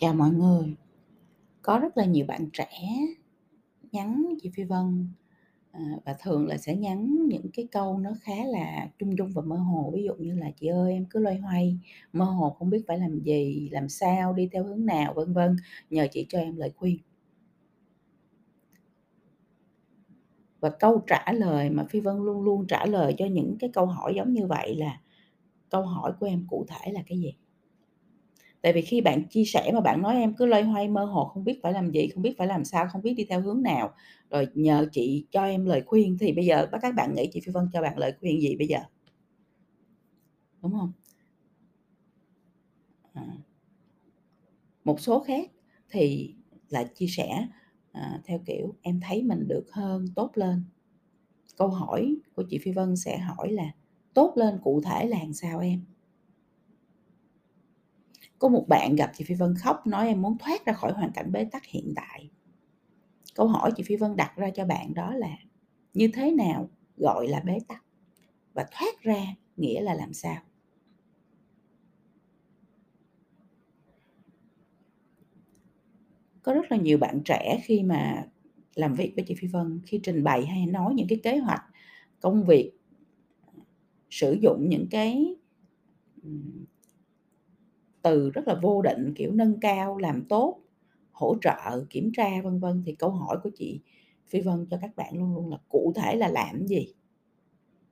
Chào mọi người. Có rất là nhiều bạn trẻ nhắn chị Phi Vân, à, và thường là sẽ nhắn những cái câu nó khá là chung chung và mơ hồ. Ví dụ như là "Chị ơi, em cứ loay hoay, mơ hồ không biết phải làm gì, làm sao, đi theo hướng nào, vân vân, nhờ chị cho em lời khuyên." Và câu trả lời mà Phi Vân luôn luôn trả lời cho những cái câu hỏi giống như vậy là "Câu hỏi của em cụ thể là cái gì?" Tại vì khi bạn chia sẻ mà bạn nói em cứ loay hoay mơ hồ không biết phải làm gì, không biết phải làm sao, không biết đi theo hướng nào, rồi nhờ chị cho em lời khuyên thì bây giờ các bạn nghĩ chị Phi Vân cho bạn lời khuyên gì bây giờ? Đúng không À. Một số khác thì là chia sẻ, à, theo kiểu "Em thấy mình được hơn, tốt lên." Câu hỏi của chị Phi Vân sẽ hỏi là "Tốt lên cụ thể là làm sao em?" Có một bạn gặp chị Phi Vân khóc nói em muốn thoát ra khỏi hoàn cảnh bế tắc hiện tại. Câu hỏi chị Phi Vân đặt ra cho bạn đó là như thế nào gọi là bế tắc? Và thoát ra nghĩa là làm sao? Có rất là nhiều bạn trẻ khi mà làm việc với chị Phi Vân, khi trình bày hay nói những cái kế hoạch công việc, sử dụng những cái, từ rất là vô định, kiểu, nâng cao, làm tốt, hỗ trợ, kiểm tra, vân vân, thì câu hỏi của chị Phi Vân cho các bạn luôn luôn là cụ thể là làm gì?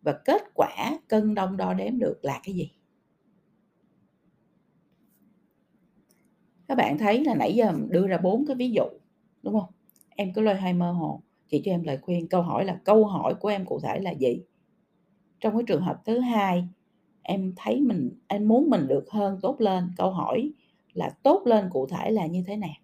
Và kết quả cân đông đo đếm được là cái gì? Các bạn thấy là nãy giờ đưa ra bốn cái ví dụ, đúng không Em cứ loay hoay mơ hồ, chị cho em lời khuyên, câu hỏi là câu hỏi của em cụ thể là gì? Trong cái trường hợp thứ hai, em thấy mình em muốn mình được hơn, tốt lên, câu hỏi là tốt lên cụ thể là như thế nào?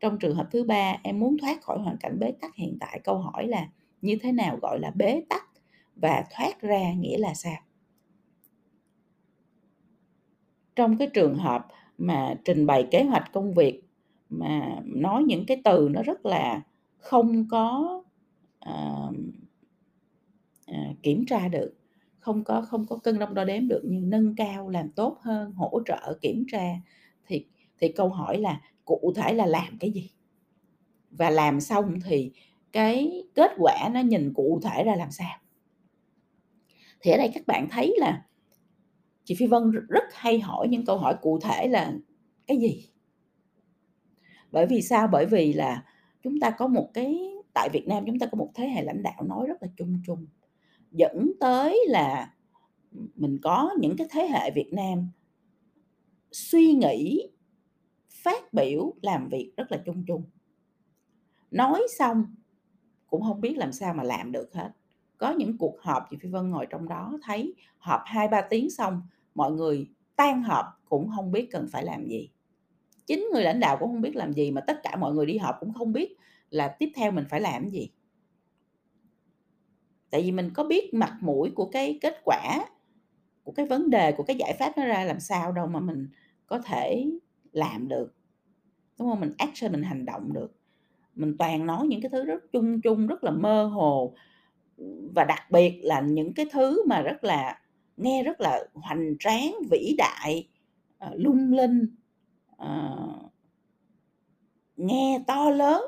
Trong trường hợp thứ ba, em muốn thoát khỏi hoàn cảnh bế tắc hiện tại, câu hỏi là như thế nào gọi là bế tắc và thoát ra nghĩa là sao? Trong cái trường hợp mà trình bày kế hoạch công việc mà nói những cái từ nó rất là không có, uh, uh, kiểm tra được, không có không có cân đong đo đếm được như nâng cao, làm tốt hơn, hỗ trợ, kiểm tra thì thì câu hỏi là cụ thể là làm cái gì? Và làm xong thì cái kết quả nó nhìn cụ thể ra làm sao? Thì ở đây các bạn thấy là chị Phi Vân rất hay hỏi những câu hỏi cụ thể là cái gì? Bởi vì sao? Bởi vì là chúng ta có một cái tại Việt Nam chúng ta có một thế hệ lãnh đạo nói rất là chung chung, dẫn tới là, mình có những cái thế hệ Việt Nam suy nghĩ, phát biểu, làm việc rất là chung chung. Nói xong cũng không biết làm sao mà làm được hết. Có những cuộc họp chị Phi Vân ngồi trong đó thấy họp 2-3 tiếng xong, mọi người tan họp cũng không biết cần phải làm gì. Chính người lãnh đạo cũng không biết làm gì mà tất cả mọi người đi họp cũng không biết là tiếp theo mình phải làm gì. Tại vì mình có biết mặt mũi của cái kết quả, của cái vấn đề, của cái giải pháp nó ra làm sao đâu mà mình có thể làm được, đúng không Mình action, mình hành động được. Mình toàn nói những cái thứ rất chung chung, rất là mơ hồ, và đặc biệt là những cái thứ mà rất là nghe rất là hoành tráng, vĩ đại, ờ, lung linh, ờ, nghe to lớn,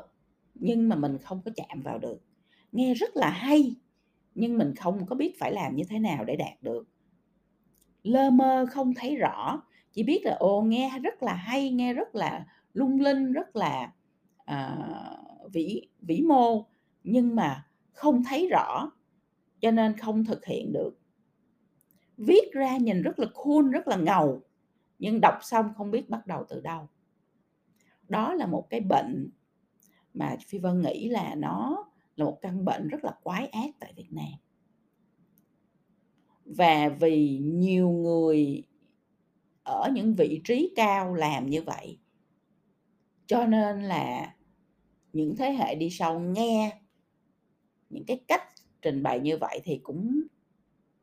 nhưng mà mình không có chạm vào được. Nghe rất là hay, nhưng mình không có biết phải làm như thế nào để đạt được. Lơ mơ không thấy rõ, chỉ biết là, ồ, nghe rất là hay, nghe rất là lung linh, rất là, à, vĩ vĩ mô, nhưng mà không thấy rõ, cho nên không thực hiện được. Viết ra nhìn rất là cool, rất là ngầu, nhưng đọc xong không biết bắt đầu từ đâu. Đó là một cái bệnh mà Phi Vân nghĩ là nó là một căn bệnh rất là quái ác tại Việt Nam. Và vì nhiều người ở những vị trí cao làm như vậy cho nên là những thế hệ đi sau nghe những cái cách trình bày như vậy thì cũng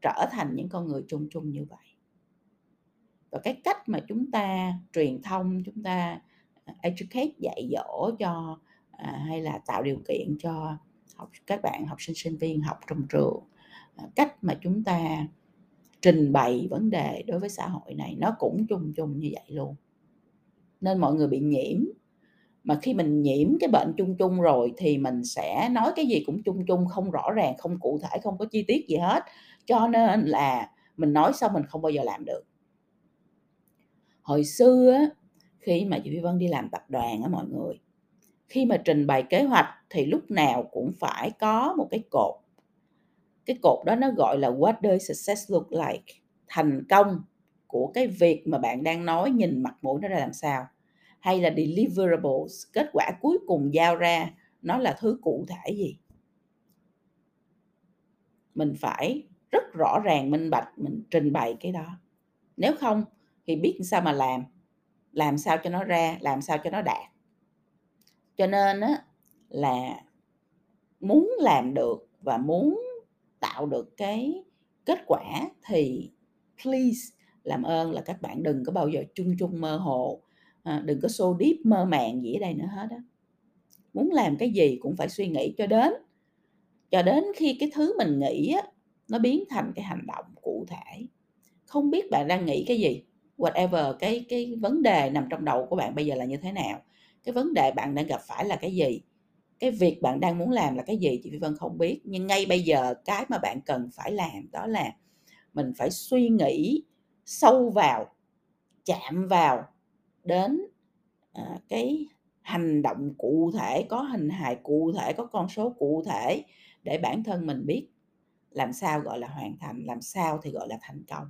trở thành những con người chung chung như vậy. Và cái cách mà chúng ta truyền thông, chúng ta, à, educate, dạy dỗ cho, à, hay là tạo điều kiện cho học các bạn học sinh, sinh viên học trong trường, à, cách mà chúng ta trình bày vấn đề đối với xã hội này nó cũng chung chung như vậy luôn. nên mọi người bị nhiễm. Mà khi mình nhiễm cái bệnh chung chung rồi thì mình sẽ nói cái gì cũng chung chung, không rõ ràng, không cụ thể, không có chi tiết gì hết. Cho nên là mình nói xong mình không bao giờ làm được. Hồi xưa khi mà chị Phi Vân đi làm tập đoàn á mọi người, khi mà trình bày kế hoạch thì lúc nào cũng phải có một cái cột. Cái cột đó nó gọi là what does success look like? Thành công của cái việc mà bạn đang nói nhìn mặt mũi nó ra làm sao? Hay là deliverables, kết quả cuối cùng giao ra nó là thứ cụ thể gì? Mình phải rất rõ ràng minh bạch mình trình bày cái đó. Nếu không thì biết sao mà làm, làm sao cho nó ra, làm sao cho nó đạt. Cho nên á là muốn làm được và muốn tạo được cái kết quả thì please làm ơn là các bạn đừng có bao giờ chung chung mơ hồ, à, đừng có xô deep mơ màng gì ở đây nữa hết á. Muốn làm cái gì cũng phải suy nghĩ cho đến cho đến khi cái thứ mình nghĩ á nó biến thành cái hành động cụ thể. Không biết bạn đang nghĩ cái gì? Whatever cái cái vấn đề nằm trong đầu của bạn bây giờ là như thế nào? Cái vấn đề bạn đang gặp phải là cái gì? Cái việc bạn đang muốn làm là cái gì? Chị Phi Vân không biết, nhưng ngay bây giờ cái mà bạn cần phải làm đó là mình phải suy nghĩ sâu vào, chạm vào đến, à, cái hành động cụ thể, có hình hài cụ thể, có con số cụ thể để bản thân mình biết làm sao gọi là hoàn thành, làm sao thì gọi là thành công.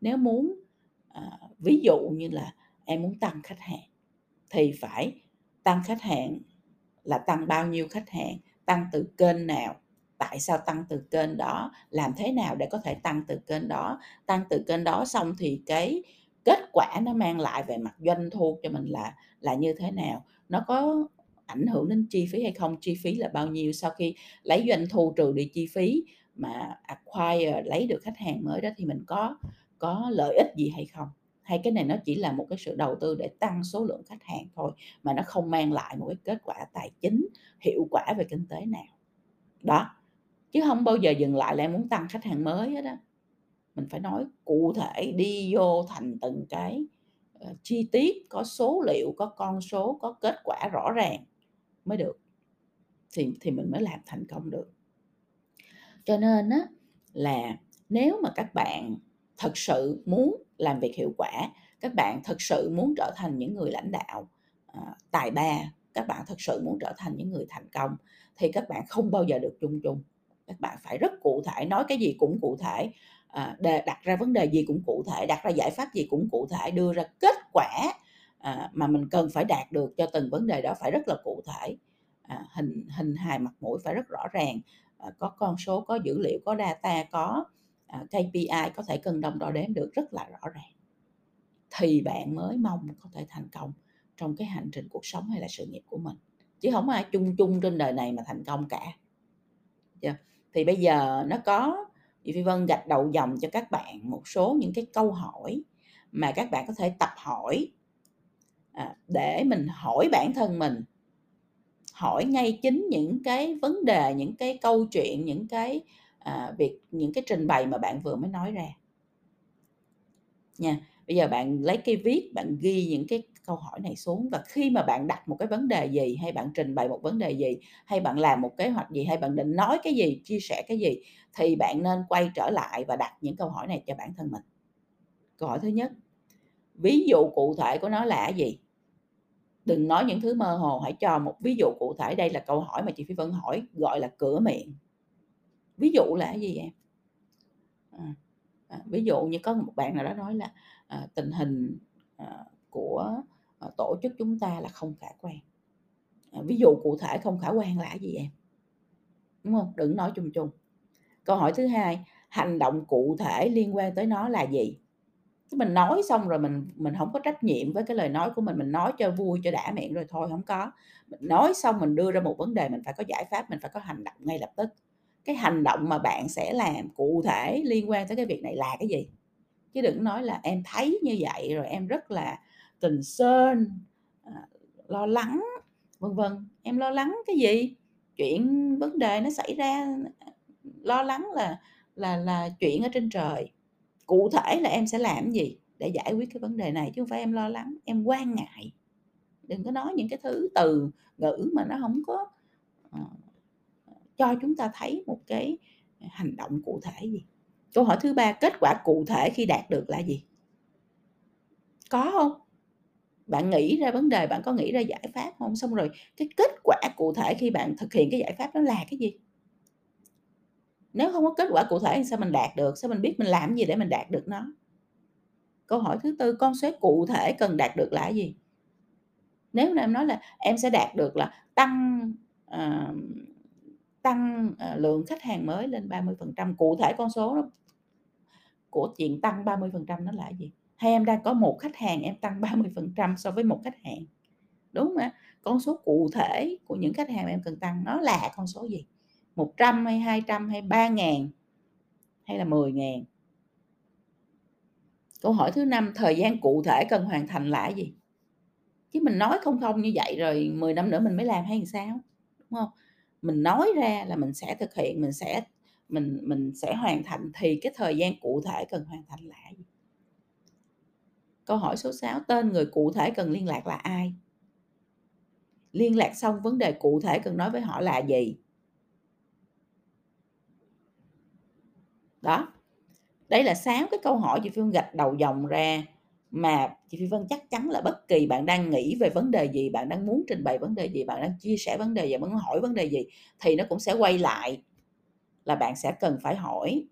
Nếu muốn, à, ví dụ như là em muốn tăng khách hàng thì phải tăng khách hàng là tăng bao nhiêu khách hàng, tăng từ kênh nào, tại sao tăng từ kênh đó, làm thế nào để có thể tăng từ kênh đó, tăng từ kênh đó xong thì cái kết quả nó mang lại về mặt doanh thu cho mình là là như thế nào, nó có ảnh hưởng đến chi phí hay không, chi phí là bao nhiêu, sau khi lấy doanh thu trừ đi chi phí mà acquire lấy được khách hàng mới đó thì mình có có lợi ích gì hay không? Hay cái này nó chỉ là một cái sự đầu tư để tăng số lượng khách hàng thôi mà nó không mang lại một cái kết quả tài chính hiệu quả về kinh tế nào. Đó, chứ không bao giờ dừng lại là em muốn tăng khách hàng mới hết á. Mình phải nói cụ thể, đi vô thành từng cái, ờ, chi tiết, có số liệu, có con số, có kết quả rõ ràng mới được. Thì thì mình mới làm thành công được. Cho nên á là nếu mà các bạn thật sự muốn làm việc hiệu quả, các bạn thực sự muốn trở thành những người lãnh đạo, à, tài ba, các bạn thực sự muốn trở thành những người thành công thì các bạn không bao giờ được chung chung. Các bạn phải rất cụ thể, nói cái gì cũng cụ thể, à, đề đặt ra vấn đề gì cũng cụ thể, đặt ra giải pháp gì cũng cụ thể, đưa ra kết quả, à, mà mình cần phải đạt được cho từng vấn đề đó phải rất là cụ thể. À, hình hình hài mặt mũi phải rất rõ ràng, à, có con số, có dữ liệu, có data, có, À, KPI có thể cân đồng đo đếm được rất là rõ ràng. Thì bạn mới mong có thể thành công trong cái hành trình cuộc sống hay là sự nghiệp của mình, chứ không ai chung chung trên đời này mà thành công cả. Yeah. Thì bây giờ nó có chị Phi Vân gạch đầu dòng cho các bạn một số những cái câu hỏi mà các bạn có thể tập hỏi, à, để mình hỏi bản thân mình. Hỏi ngay chính những cái vấn đề, những cái câu chuyện, những cái, à, việc những cái trình bày mà bạn vừa mới nói ra. Nha, bây giờ bạn lấy cây viết, bạn ghi những cái câu hỏi này xuống và khi mà bạn đặt một cái vấn đề gì, hay bạn trình bày một vấn đề gì, hay bạn làm một kế hoạch gì, hay bạn định nói cái gì, chia sẻ cái gì thì bạn nên quay trở lại và đặt những câu hỏi này cho bản thân mình. Câu hỏi thứ nhất, ví dụ cụ thể của nó là gì? Đừng nói những thứ mơ hồ, hãy cho một ví dụ cụ thể. Đây là câu hỏi mà chị Phi Vân hỏi, gọi là cửa miệng. Ví dụ là cái gì em? À, à, ví dụ như có một bạn nào đó nói là, à, tình hình, à, của, à, tổ chức chúng ta là không khả quan. À, ví dụ cụ thể không khả quan là cái gì em? Đúng không Đừng nói chung chung. Câu hỏi thứ hai, hành động cụ thể liên quan tới nó là gì? Mình nói xong rồi mình mình không có trách nhiệm với cái lời nói của mình, mình nói cho vui, cho đã miệng rồi thôi, không có. Mình nói xong mình đưa ra một vấn đề mình phải có giải pháp, mình phải có hành động ngay lập tức. Cái hành động mà bạn sẽ làm cụ thể liên quan tới cái việc này là cái gì? Chứ đừng nói là "Em thấy như vậy rồi em rất là concern, sơn lo lắng", vân vân. Em lo lắng cái gì? Chuyện vấn đề nó xảy ra, ờ, lo lắng là là là chuyện ở trên trời. Cụ thể là em sẽ làm gì? để giải quyết cái vấn đề này chứ không phải em lo lắng, em quan ngại. Đừng có nói những cái thứ từ ngữ mà nó không có, ờ, cho chúng ta thấy một cái à, hành động cụ thể gì. Câu hỏi thứ ba, kết quả cụ thể khi đạt được là gì? Có không Bạn nghĩ ra vấn đề, bạn có nghĩ ra giải pháp không Xong rồi cái kết quả cụ thể khi bạn thực hiện cái giải pháp đó là cái gì? Nếu không có kết quả cụ thể thì sao mình đạt được? Sao mình biết mình làm gì để mình đạt được nó? Câu hỏi thứ tư, con số cụ thể cần đạt được là gì? Nếu mà em nói là em sẽ đạt được là tăng, uh, tăng, ờ, lượng khách hàng mới lên 30%, cụ thể con số đó của chuyện tăng 30% nó là gì? Hay em đang có một khách hàng em tăng 30% so với một khách hàng, đúng không ạ? Con số cụ thể của những khách hàng em cần tăng nó là con số gì? 100 hay 200 hay 3 ngàn hay là 10 ngàn? Câu hỏi thứ năm, thời gian cụ thể cần hoàn thành là gì? Chứ mình nói không không như vậy rồi 10 năm nữa mình mới làm hay làm sao, đúng không? Mình nói ra là mình sẽ thực hiện, mình sẽ mình mình sẽ hoàn thành thì cái thời gian cụ thể cần hoàn thành là gì? Câu hỏi số 6, tên người cụ thể cần liên lạc là ai? Liên lạc xong vấn đề cụ thể cần nói với họ là gì? Đó, đây là sáu cái câu hỏi chị phương gạch đầu dòng ra mà chị Phi Vân chắc chắn là bất kỳ bạn đang nghĩ về vấn đề gì, bạn đang muốn trình bày vấn đề gì, bạn đang chia sẻ vấn đề gì, bạn muốn hỏi vấn đề gì thì nó cũng sẽ quay lại là bạn sẽ cần phải hỏi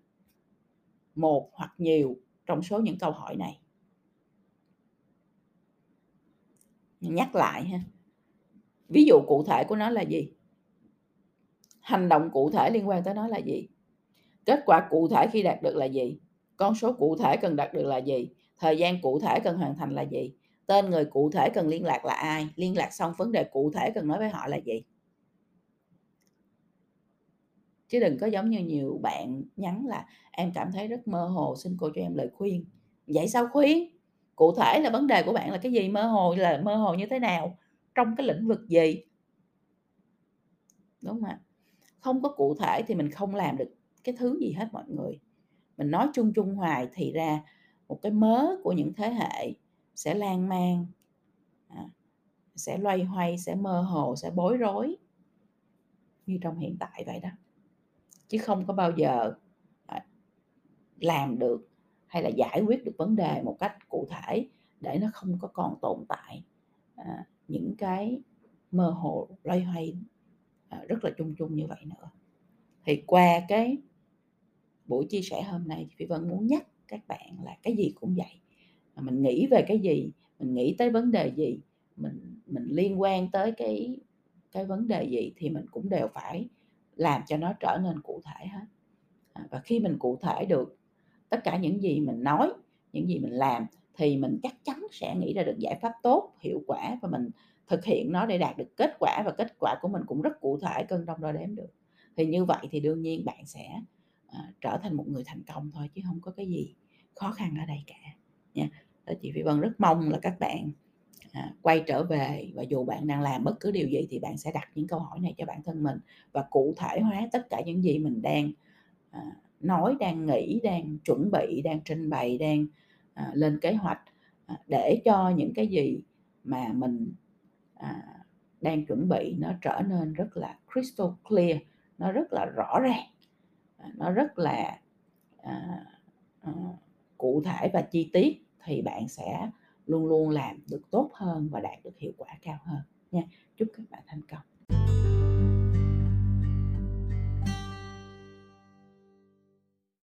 một hoặc nhiều trong số những câu hỏi này. Nhắc lại ha. Ví dụ cụ thể của nó là gì? Hành động cụ thể liên quan tới nó là gì? Kết quả cụ thể khi đạt được là gì? Con số cụ thể cần đạt được là gì? Thời gian cụ thể cần hoàn thành là gì? Tên người cụ thể cần liên lạc là ai? Liên lạc xong vấn đề cụ thể cần nói với họ là gì? Chứ đừng có giống như nhiều bạn nhắn là "Em cảm thấy rất mơ hồ, xin cô cho em lời khuyên." Vậy sao khuyên? Cụ thể là vấn đề của bạn là cái gì? Mơ hồ là mơ hồ như thế nào? Trong cái lĩnh vực gì? Đúng không ạ? Không có cụ thể thì mình không làm được cái thứ gì hết mọi người. Mình nói chung chung hoài thì ra một cái mớ của những thế hệ sẽ lan man, à, sẽ loay hoay, sẽ mơ hồ, sẽ bối rối như trong hiện tại vậy đó. Chứ không có bao giờ, à, làm được hay là giải quyết được vấn đề một cách cụ thể để nó không có còn tồn tại, à, những cái mơ hồ, loay hoay, à, rất là chung chung như vậy nữa. Thì qua cái buổi chia sẻ hôm nay thì Phi Vân muốn nhắc các bạn là cái gì cũng vậy, mà mình nghĩ về cái gì, mình nghĩ tới vấn đề gì, mình mình liên quan tới cái cái vấn đề gì thì mình cũng đều phải làm cho nó trở nên cụ thể hết. À, và khi mình cụ thể được tất cả những gì mình nói, những gì mình làm thì mình chắc chắn sẽ nghĩ ra được giải pháp tốt, hiệu quả và mình thực hiện nó để đạt được kết quả và kết quả của mình cũng rất cụ thể, cân đong đo đếm được. Thì như vậy thì đương nhiên bạn sẽ, à, trở thành một người thành công thôi chứ không có cái gì khó khăn ở đây cả, nha. Và chị Phi Vân rất mong là các bạn, à, quay trở về và dù bạn đang làm bất cứ điều gì thì bạn sẽ đặt những câu hỏi này cho bản thân mình và cụ thể hóa tất cả những gì mình đang, à, nói, đang nghĩ, đang chuẩn bị, đang trình bày, đang, à, lên kế hoạch, à, để cho những cái gì mà mình, à, đang chuẩn bị nó trở nên rất là crystal clear, nó rất là rõ ràng, à, nó rất là, à, à, cụ thể và chi tiết thì bạn sẽ luôn luôn làm được tốt hơn và đạt được hiệu quả cao hơn nha. Chúc các bạn thành công.